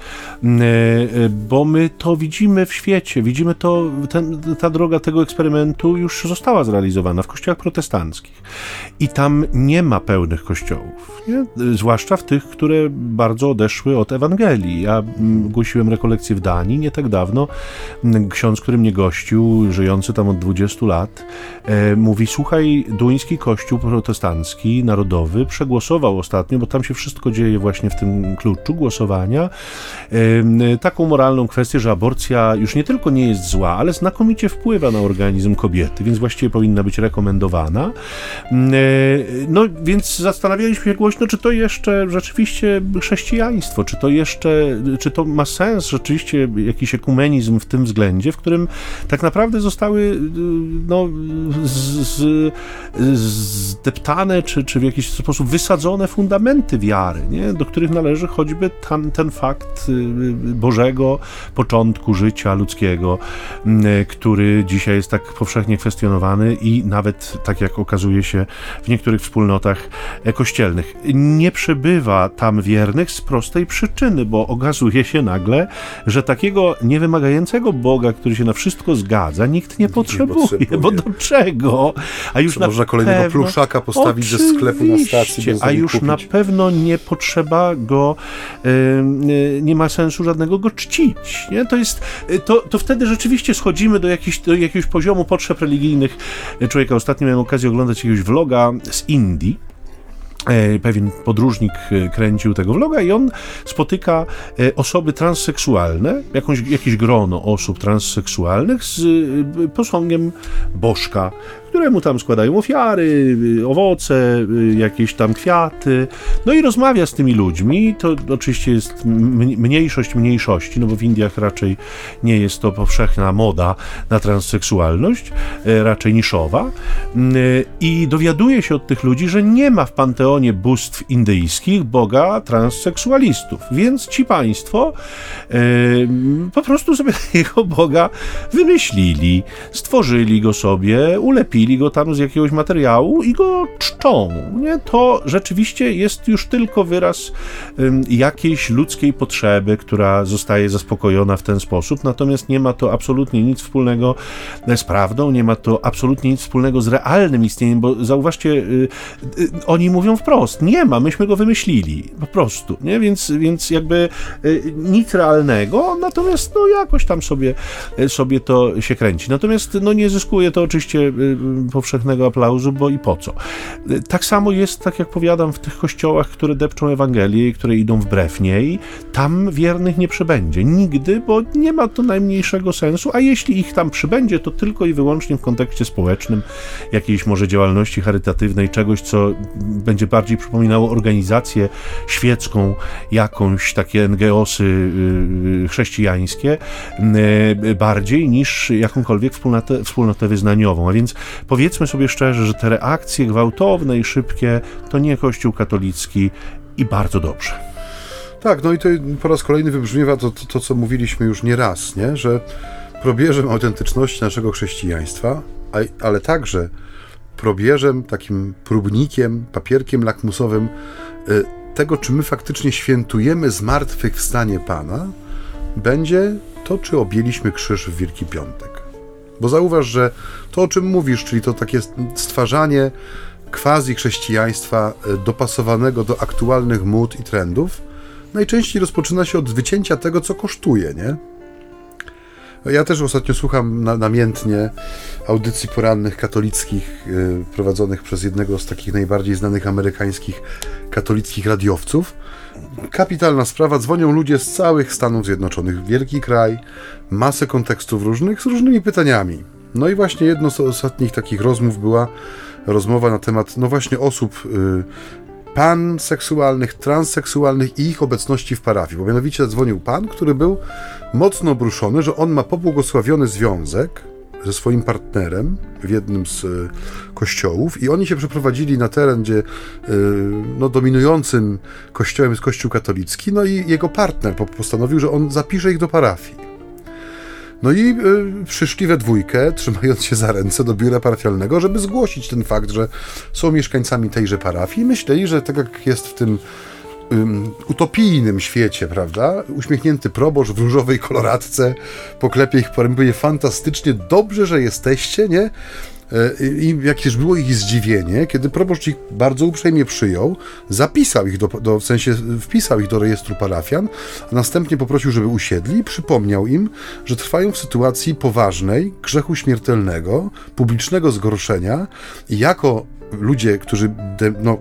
mm, e, bo my to widzimy w świecie, widzimy to, ten, ta droga tego eksperymentu już została zrealizowana w kościołach protestanckich. I tam nie ma pełnych kościołów, nie? zwłaszcza w tych, które bardzo odeszły od Ewangelii. Ja mm, głosiłem rekolekcję w Danii nie tak dawno. Mm, ksiądz, który mnie gościł, żyjący tam od 20 lat, e, mówi: Słuchaj, duński kościół protestancki, narodowy, przegłosował ostatnio, bo tam się wszystko dzieje właśnie w tym kluczu głosowania, taką moralną kwestię, że aborcja już nie tylko nie jest zła, ale znakomicie wpływa na organizm kobiety, więc właściwie powinna być rekomendowana. Mm, e, no więc zastanawialiśmy się głośno, czy to jeszcze rzeczywiście chrześcijaństwo, czy to jeszcze, czy to ma sens rzeczywiście jakiś ekumenizm w tym względzie, w którym tak naprawdę zostały no, z, z, zdeptane, czy, czy w jakiś sposób wysadzone fundamenty wiary, nie? do których należy choćby tam, ten fakt y, Bożego początku życia ludzkiego, który dzisiaj jest tak powszechnie kwestionowany i nawet, tak jak okazuje się, w niektórych wspólnotach kościelnych. Nie przebywa tam wiernych z prostej przyczyny, bo okazuje się nagle, że takiego niewymagającego Boga, który się na wszystko zgadza, nikt nie potrzebuje, nie potrzebuje. bo do czego? A już na można kolejnego pewno, pluszaka postawić ze sklepu na stacji, a już kupić. na pewno nie potrzeba go, yy, nie ma sensu żadnego go czcić. Nie? To jest, to, to wtedy rzeczywiście schodzimy do, jakichś, do jakiegoś poziomu potrzeb religijnych człowieka. Ostatnio miałem okazję oglądać jakiegoś vloga z Indii, e, pewien podróżnik e, kręcił tego vloga i on spotyka e, osoby transseksualne, jakąś, jakieś grono osób transseksualnych z posągiem bożka, któremu tam składają ofiary, y, owoce, y, jakieś tam kwiaty. No i rozmawia z tymi ludźmi. To oczywiście jest mniejszość mniejszości, no bo w Indiach raczej nie jest to powszechna moda na transseksualność, e, raczej niszowa. Mm, e, I dowiaduje się od tych ludzi, że nie ma w panteonie bóstw indyjskich boga transseksualistów. Więc ci państwo e, po prostu sobie (laughs) jego boga wymyślili, stworzyli go sobie, ulepili lepili go tam z jakiegoś materiału i go czczą. Nie? To rzeczywiście jest już tylko wyraz um, jakiejś ludzkiej potrzeby, która zostaje zaspokojona w ten sposób, natomiast nie ma to absolutnie nic wspólnego z prawdą, nie ma to absolutnie nic wspólnego z realnym istnieniem, bo zauważcie, y, y, oni mówią wprost, nie ma, myśmy go wymyślili, po prostu, nie? Więc, więc jakby y, nic realnego, natomiast no jakoś tam sobie, y, sobie to się kręci. Natomiast no nie zyskuje to oczywiście y, powszechnego aplauzu, bo i po co. Tak samo jest, tak jak powiadam, w tych kościołach, które depczą Ewangelię i które idą wbrew niej, tam wiernych nie przybędzie. Nigdy, bo nie ma to najmniejszego sensu, a jeśli ich tam przybędzie, to tylko i wyłącznie w kontekście społecznym, jakiejś może działalności charytatywnej, czegoś, co będzie bardziej przypominało organizację świecką, jakąś takie NGOsy y, y, chrześcijańskie, y, bardziej niż jakąkolwiek wspólnotę, wspólnotę wyznaniową. A więc powiedzmy sobie szczerze, że te reakcje gwałtowne i szybkie to nie Kościół katolicki i bardzo dobrze. Tak, no i to po raz kolejny wybrzmiewa to, to, to co mówiliśmy już nie raz, nie? że probierzem autentyczności naszego chrześcijaństwa, ale także probierzem, takim próbnikiem, papierkiem lakmusowym y, tego, czy my faktycznie świętujemy zmartwychwstanie Pana, będzie to, czy objęliśmy krzyż w Wielki Piątek. Bo zauważ, że to, o czym mówisz, czyli to takie stwarzanie quasi chrześcijaństwa e, dopasowanego do aktualnych mód i trendów, najczęściej rozpoczyna się od wycięcia tego, co kosztuje, nie? Ja też ostatnio słucham na, namiętnie audycji porannych katolickich yy, prowadzonych przez jednego z takich najbardziej znanych amerykańskich katolickich radiowców. Kapitalna sprawa, dzwonią ludzie z całych Stanów Zjednoczonych, wielki kraj, masę kontekstów różnych, z różnymi pytaniami. No i właśnie jedno z ostatnich takich rozmów była rozmowa na temat, no właśnie osób y, panseksualnych, transseksualnych i ich obecności w parafii. Bo mianowicie zadzwonił pan, który był mocno obruszony, że on ma pobłogosławiony związek ze swoim partnerem w jednym z e, kościołów i oni się przeprowadzili na teren, gdzie e, no, dominującym kościołem jest kościół katolicki, no i jego partner postanowił, że on zapisze ich do parafii. No i y, przyszli we dwójkę, (laughs) trzymając się za ręce do biura parafialnego, żeby zgłosić ten fakt, że są mieszkańcami tejże parafii. Myśleli, że tak jak jest w tym utopijnym świecie, prawda? Uśmiechnięty proboszcz w różowej koloratce poklepie ich po rębie fantastycznie, dobrze, że jesteście, nie? E, I jakież było ich zdziwienie, kiedy proboszcz ich bardzo uprzejmie przyjął, zapisał ich, do, do, w sensie wpisał ich do rejestru parafian, a następnie poprosił, żeby usiedli i przypomniał im, że trwają w sytuacji poważnej, grzechu śmiertelnego, publicznego zgorszenia i jako ludzie, którzy de, no,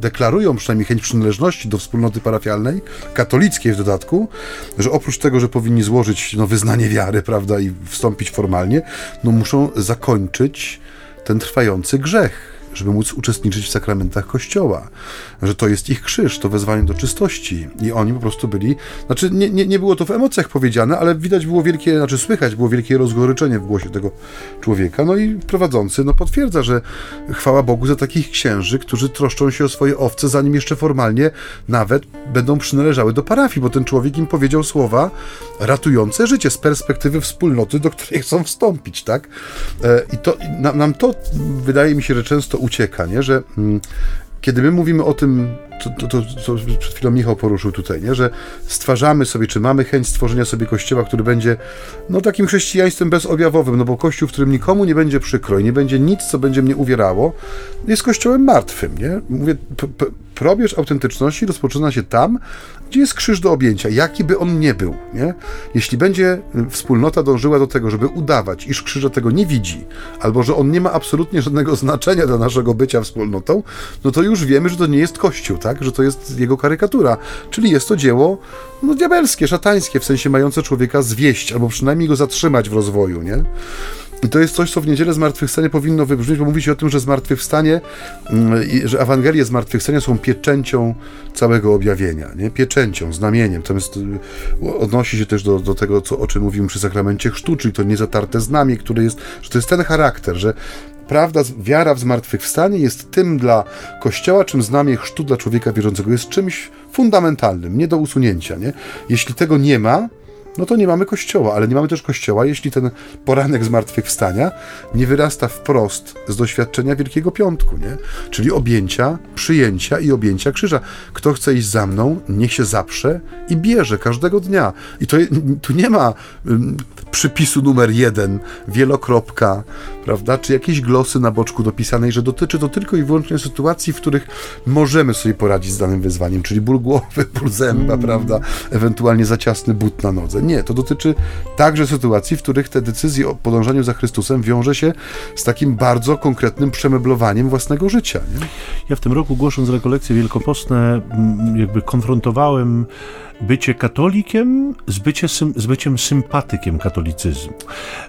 deklarują przynajmniej chęć przynależności do wspólnoty parafialnej, katolickiej w dodatku, że oprócz tego, że powinni złożyć no, wyznanie wiary, prawda, i wstąpić formalnie, no muszą zakończyć ten trwający grzech żeby móc uczestniczyć w sakramentach Kościoła, że to jest ich krzyż, to wezwanie do czystości i oni po prostu byli, znaczy nie, nie, nie było to w emocjach powiedziane, ale widać było wielkie, znaczy słychać było wielkie rozgoryczenie w głosie tego człowieka, no i prowadzący no potwierdza, że chwała Bogu za takich księży, którzy troszczą się o swoje owce, zanim jeszcze formalnie nawet będą przynależały do parafii, bo ten człowiek im powiedział słowa ratujące życie z perspektywy wspólnoty, do której chcą wstąpić, tak? E, I to, nam, to wydaje mi się, że często ucieka, nie? że mm, kiedy my mówimy o tym, to, to, to, przed chwilą Michał poruszył tutaj, nie? że stwarzamy sobie, czy mamy chęć stworzenia sobie kościoła, który będzie no, takim chrześcijaństwem bezobjawowym, no bo kościół, w którym nikomu nie będzie przykro i nie będzie nic, co będzie mnie uwierało, jest kościołem martwym. Nie? Mówię, probierz autentyczności rozpoczyna się tam, gdzie jest krzyż do objęcia, jaki by on nie był. Nie? Jeśli będzie y, wspólnota dążyła do tego, żeby udawać, iż krzyża tego nie widzi, albo że on nie ma absolutnie żadnego (laughs) znaczenia dla naszego bycia wspólnotą, no to już wiemy, że to nie jest Kościół, tak? że to jest jego karykatura. Czyli jest to dzieło no, diabelskie, szatańskie, w sensie mające człowieka zwieść, albo przynajmniej go zatrzymać w rozwoju. Nie? I to jest coś, co w niedzielę zmartwychwstanie powinno wybrzmieć, bo mówi się o tym, że zmartwychwstanie, mm, że Ewangelie zmartwychwstania są pieczęcią całego objawienia, nie? Pieczęcią, znamieniem. Natomiast y, odnosi się też do, do tego, co, o czym mówimy przy sakramencie chrztu, czyli to niezatarte znamie, które jest, że to jest ten charakter, że prawda, wiara w zmartwychwstanie jest tym dla Kościoła, czym znamie chrztu dla człowieka wierzącego. Jest czymś fundamentalnym, nie do usunięcia, nie? Jeśli tego nie ma, no to nie mamy kościoła, ale nie mamy też kościoła, jeśli ten poranek zmartwychwstania nie wyrasta wprost z doświadczenia Wielkiego Piątku, nie? Czyli objęcia, przyjęcia i objęcia krzyża. Kto chce iść za mną, niech się zaprze i bierze każdego dnia. I to tu nie ma przypisu numer jeden, wielokropka, prawda, czy jakieś glosy na boczku dopisanej, że dotyczy to tylko i wyłącznie sytuacji, w których możemy sobie poradzić z danym wyzwaniem, czyli ból głowy, (laughs) ból zęba, mm. prawda, ewentualnie za ciasny but na nodze. Nie, to dotyczy także sytuacji, w których te decyzje o podążaniu za Chrystusem wiąże się z takim bardzo konkretnym przemeblowaniem własnego życia. Nie? Ja w tym roku głosząc rekolekcje wielkopostne jakby konfrontowałem bycie katolikiem z, bycie, z byciem sympatykiem katolicyzmu.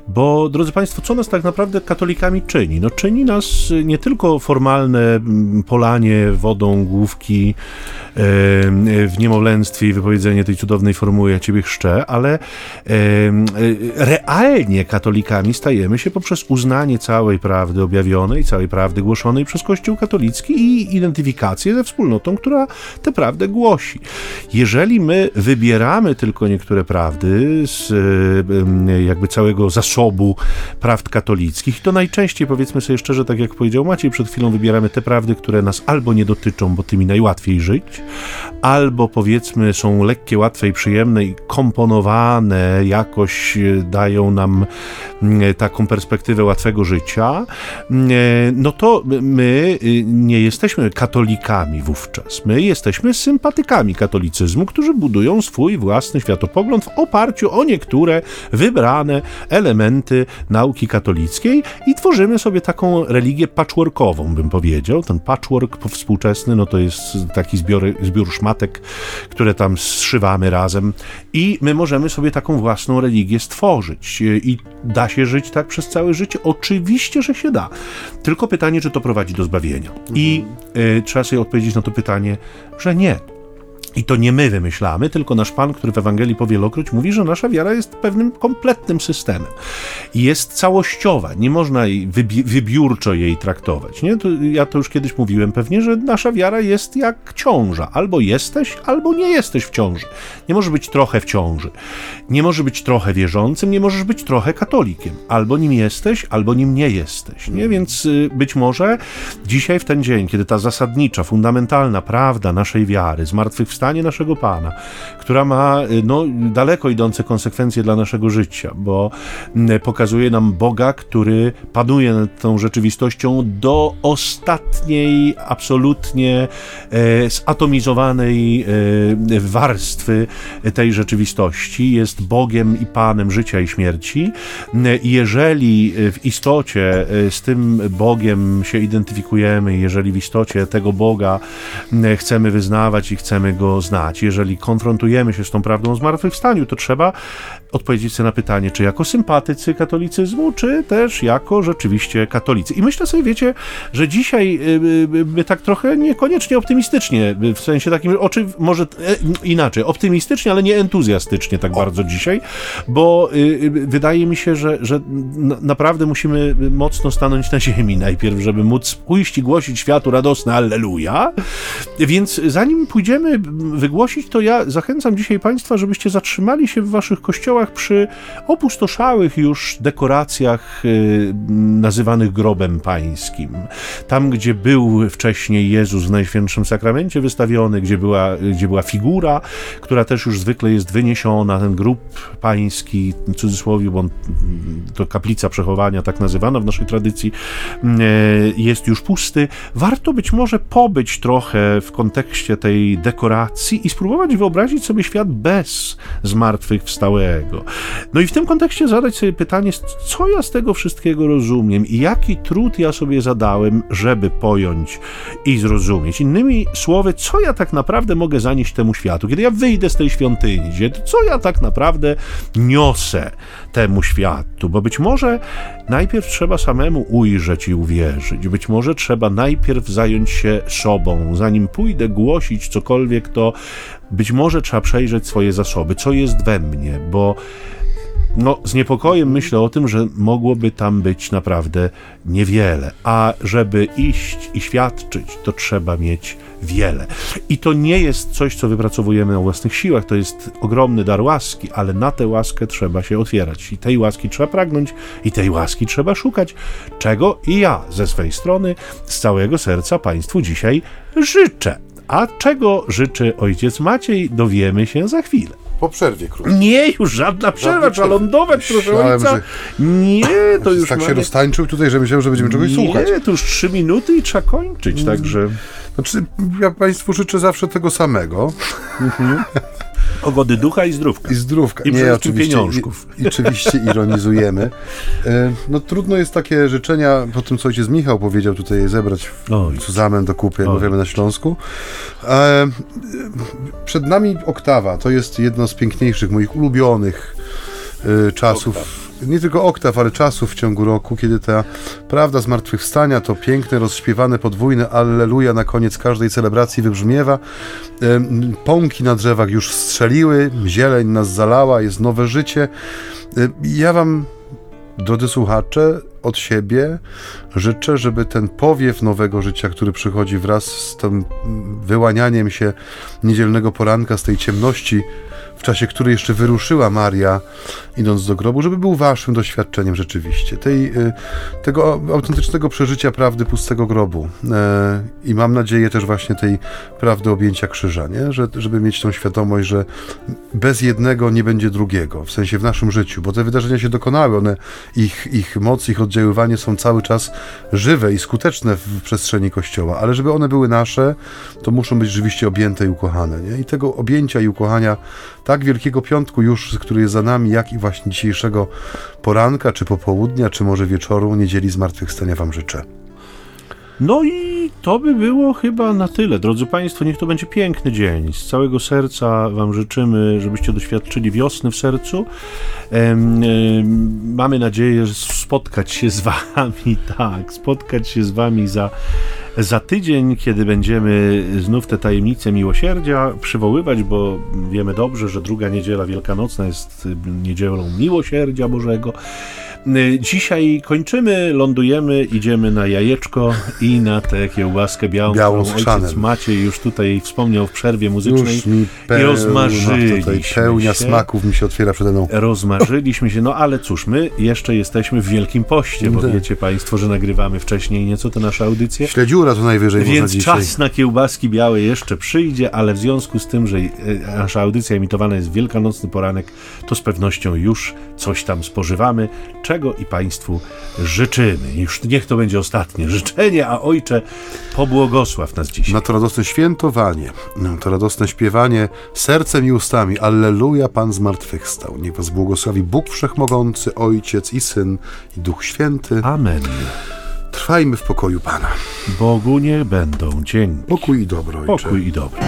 Bo, drodzy Państwo, co nas tak naprawdę katolikami czyni? No, czyni nas nie tylko formalne polanie wodą główki w niemowlęctwie i wypowiedzenie tej cudownej formuły ja Ciebie chrzczę, ale realnie katolikami stajemy się poprzez uznanie całej prawdy objawionej, całej prawdy głoszonej przez Kościół katolicki i identyfikację ze wspólnotą, która tę prawdę głosi. Jeżeli my wybieramy tylko niektóre prawdy z jakby całego zasobu prawd katolickich. To najczęściej, powiedzmy sobie szczerze, tak jak powiedział Maciej przed chwilą, wybieramy te prawdy, które nas albo nie dotyczą, bo tymi najłatwiej żyć, albo powiedzmy są lekkie, łatwe i przyjemne i komponowane jakoś e, dają nam taką perspektywę łatwego życia, e, no to my y, nie jesteśmy katolikami wówczas. My jesteśmy sympatykami katolicyzmu, którzy budują swój własny światopogląd w oparciu o niektóre wybrane elementy nauki katolickiej i tworzymy sobie taką religię patchworkową, bym powiedział. Ten patchwork współczesny, no to jest taki zbiór, zbiór szmatek, które tam zszywamy razem i my możemy sobie taką własną religię stworzyć i da się żyć tak przez całe życie? Oczywiście, że się da. Tylko pytanie, czy to prowadzi do zbawienia. I y, trzeba sobie odpowiedzieć na to pytanie, że nie I to nie my wymyślamy, tylko nasz Pan, który w Ewangelii powielokroć mówi, że nasza wiara jest pewnym kompletnym systemem. I jest całościowa, nie można jej wybi wybiórczo jej traktować. Nie? To ja to już kiedyś mówiłem pewnie, że nasza wiara jest jak ciąża. Albo jesteś, albo nie jesteś w ciąży. Nie może być trochę w ciąży. Nie może być trochę wierzącym, nie możesz być trochę katolikiem. Albo nim jesteś, albo nim nie jesteś. Nie? Więc y, być może dzisiaj w ten dzień, kiedy ta zasadnicza, fundamentalna prawda naszej wiary, zmartwychwstania naszego Pana, która ma y, no, daleko idące konsekwencje dla naszego życia, bo mm, pokazuje nam Boga, który panuje nad tą rzeczywistością do ostatniej, absolutnie e, zatomizowanej e, warstwy tej rzeczywistości. Jest Bogiem i Panem życia i śmierci. Jeżeli w istocie e, z tym Bogiem się identyfikujemy, jeżeli w istocie tego Boga chcemy wyznawać i chcemy go znać. Jeżeli konfrontujemy się z tą prawdą o zmartwychwstaniu, to trzeba odpowiedzieć sobie na pytanie, czy jako sympatycy katolicyzmu, czy też jako rzeczywiście katolicy. I myślę sobie, wiecie, że dzisiaj my tak trochę niekoniecznie optymistycznie, w sensie takim, oczy, może e, inaczej, optymistycznie, ale nie entuzjastycznie tak bardzo dzisiaj, bo wydaje mi się, że, że naprawdę musimy mocno stanąć na ziemi najpierw, żeby móc pójść i głosić światu radosne Alleluja. Więc zanim pójdziemy wygłosić, to ja zachęcam dzisiaj Państwa, żebyście zatrzymali się w Waszych kościołach przy opustoszałych już dekoracjach y, nazywanych grobem pańskim. Tam, gdzie był wcześniej Jezus w Najświętszym Sakramencie wystawiony, gdzie była, gdzie była figura, która też już zwykle jest wyniesiona, ten grób pański, w cudzysłowie, bo to kaplica przechowania, tak nazywana w naszej tradycji, y, jest już pusty. Warto być może pobyć trochę w kontekście tej dekoracji, i spróbować wyobrazić sobie świat bez zmartwychwstałego. No i w tym kontekście zadać sobie pytanie, co ja z tego wszystkiego rozumiem i jaki trud ja sobie zadałem, żeby pojąć i zrozumieć. Innymi słowy, co ja tak naprawdę mogę zanieść temu światu? Kiedy ja wyjdę z tej świątyni, to co ja tak naprawdę niosę temu światu? Bo być może najpierw trzeba samemu ujrzeć i uwierzyć. Być może trzeba najpierw zająć się sobą, zanim pójdę głosić cokolwiek, to być może trzeba przejrzeć swoje zasoby, co jest we mnie, bo no, z niepokojem myślę o tym, że mogłoby tam być naprawdę niewiele, a żeby iść i świadczyć, to trzeba mieć wiele. I to nie jest coś, co wypracowujemy na własnych siłach, to jest ogromny dar łaski, ale na tę łaskę trzeba się otwierać. I tej łaski trzeba pragnąć, i tej łaski trzeba szukać, czego i ja ze swej strony z całego serca Państwu dzisiaj życzę. A czego życzy ojciec Maciej, dowiemy się za chwilę. Po przerwie krótko. Nie, już żadna przerwa, trzeba lądować, proszę ojca. Że... Nie, to już Tak mamy... się roztańczył tutaj, że myślałem, że będziemy czegoś nie, słuchać. Nie, to już trzy minuty i trzeba kończyć, także... Znaczy, ja Państwu życzę zawsze tego samego. Mhm. Pogody ducha i zdrówka. I zdrówka. I nie, oczywiście, pieniążków. I, oczywiście ironizujemy. E, no trudno jest takie życzenia, po tym co ojciec Michał powiedział tutaj zebrać w Cuzamen do kupy, jak mówimy na Śląsku. E, przed nami oktawa. To jest jedno z piękniejszych, moich ulubionych e, czasów. Nie tylko oktaw, ale czasów w ciągu roku, kiedy ta prawda zmartwychwstania, to piękne, rozśpiewane podwójne Alleluja na koniec każdej celebracji wybrzmiewa. Pąki na drzewach już strzeliły, zieleń nas zalała, jest nowe życie. Ja wam, drodzy słuchacze, od siebie życzę, żeby ten powiew nowego życia, który przychodzi wraz z tym wyłanianiem się niedzielnego poranka z tej ciemności, w czasie której jeszcze wyruszyła Maria, idąc do grobu, żeby był waszym doświadczeniem rzeczywiście, tej, y, tego autentycznego przeżycia prawdy pustego grobu. E, I mam nadzieję też właśnie tej prawdy objęcia krzyża, nie? Że, żeby mieć tą świadomość, że bez jednego nie będzie drugiego, w sensie w naszym życiu, bo te wydarzenia się dokonały, one, ich, ich moc, ich oddziaływanie są cały czas żywe i skuteczne w przestrzeni Kościoła, ale żeby one były nasze, to muszą być rzeczywiście objęte i ukochane, nie? I tego objęcia i ukochania tak Wielkiego Piątku już, który jest za nami, jak i właśnie dzisiejszego poranka, czy popołudnia, czy może wieczoru niedzieli zmartwychwstania Wam życzę. No i to by było chyba na tyle. Drodzy Państwo, niech to będzie piękny dzień. Z całego serca Wam życzymy, żebyście doświadczyli wiosny w sercu. Mamy nadzieję spotkać się z Wami, (laughs) tak, spotkać się z Wami za Za tydzień, kiedy będziemy znów te tajemnice miłosierdzia przywoływać, bo wiemy dobrze, że druga niedziela wielkanocna jest niedzielą miłosierdzia Bożego. Dzisiaj kończymy, lądujemy, idziemy na jajeczko i na tę kiełbaskę białą, Białą z ojciec. Maciej już tutaj wspomniał w przerwie muzycznej. Już mi I pełna, rozmarzyliśmy tutaj pełnia się. smaków mi się otwiera przede mną. Rozmarzyliśmy się, no ale cóż, my jeszcze jesteśmy w Wielkim Poście, bo Tak. wiecie Państwo, że nagrywamy wcześniej nieco te nasze audycje. Śledziura to najwyżej Więc czas na kiełbaski białe jeszcze przyjdzie, ale w związku z tym, że e, nasza audycja emitowana jest w wielkanocny poranek, to z pewnością już coś tam spożywamy, czego i Państwu życzymy. Już niech to będzie ostatnie życzenie, a Ojcze, pobłogosław nas dzisiaj. Na to radosne świętowanie, na to radosne śpiewanie sercem i ustami. Alleluja, Pan zmartwychwstał. Niech was błogosławi Bóg Wszechmogący, Ojciec i Syn i Duch Święty. Amen. Trwajmy w pokoju Pana. Bogu niech będą dzięki. Pokój i dobro, Ojcze. Pokój i dobro.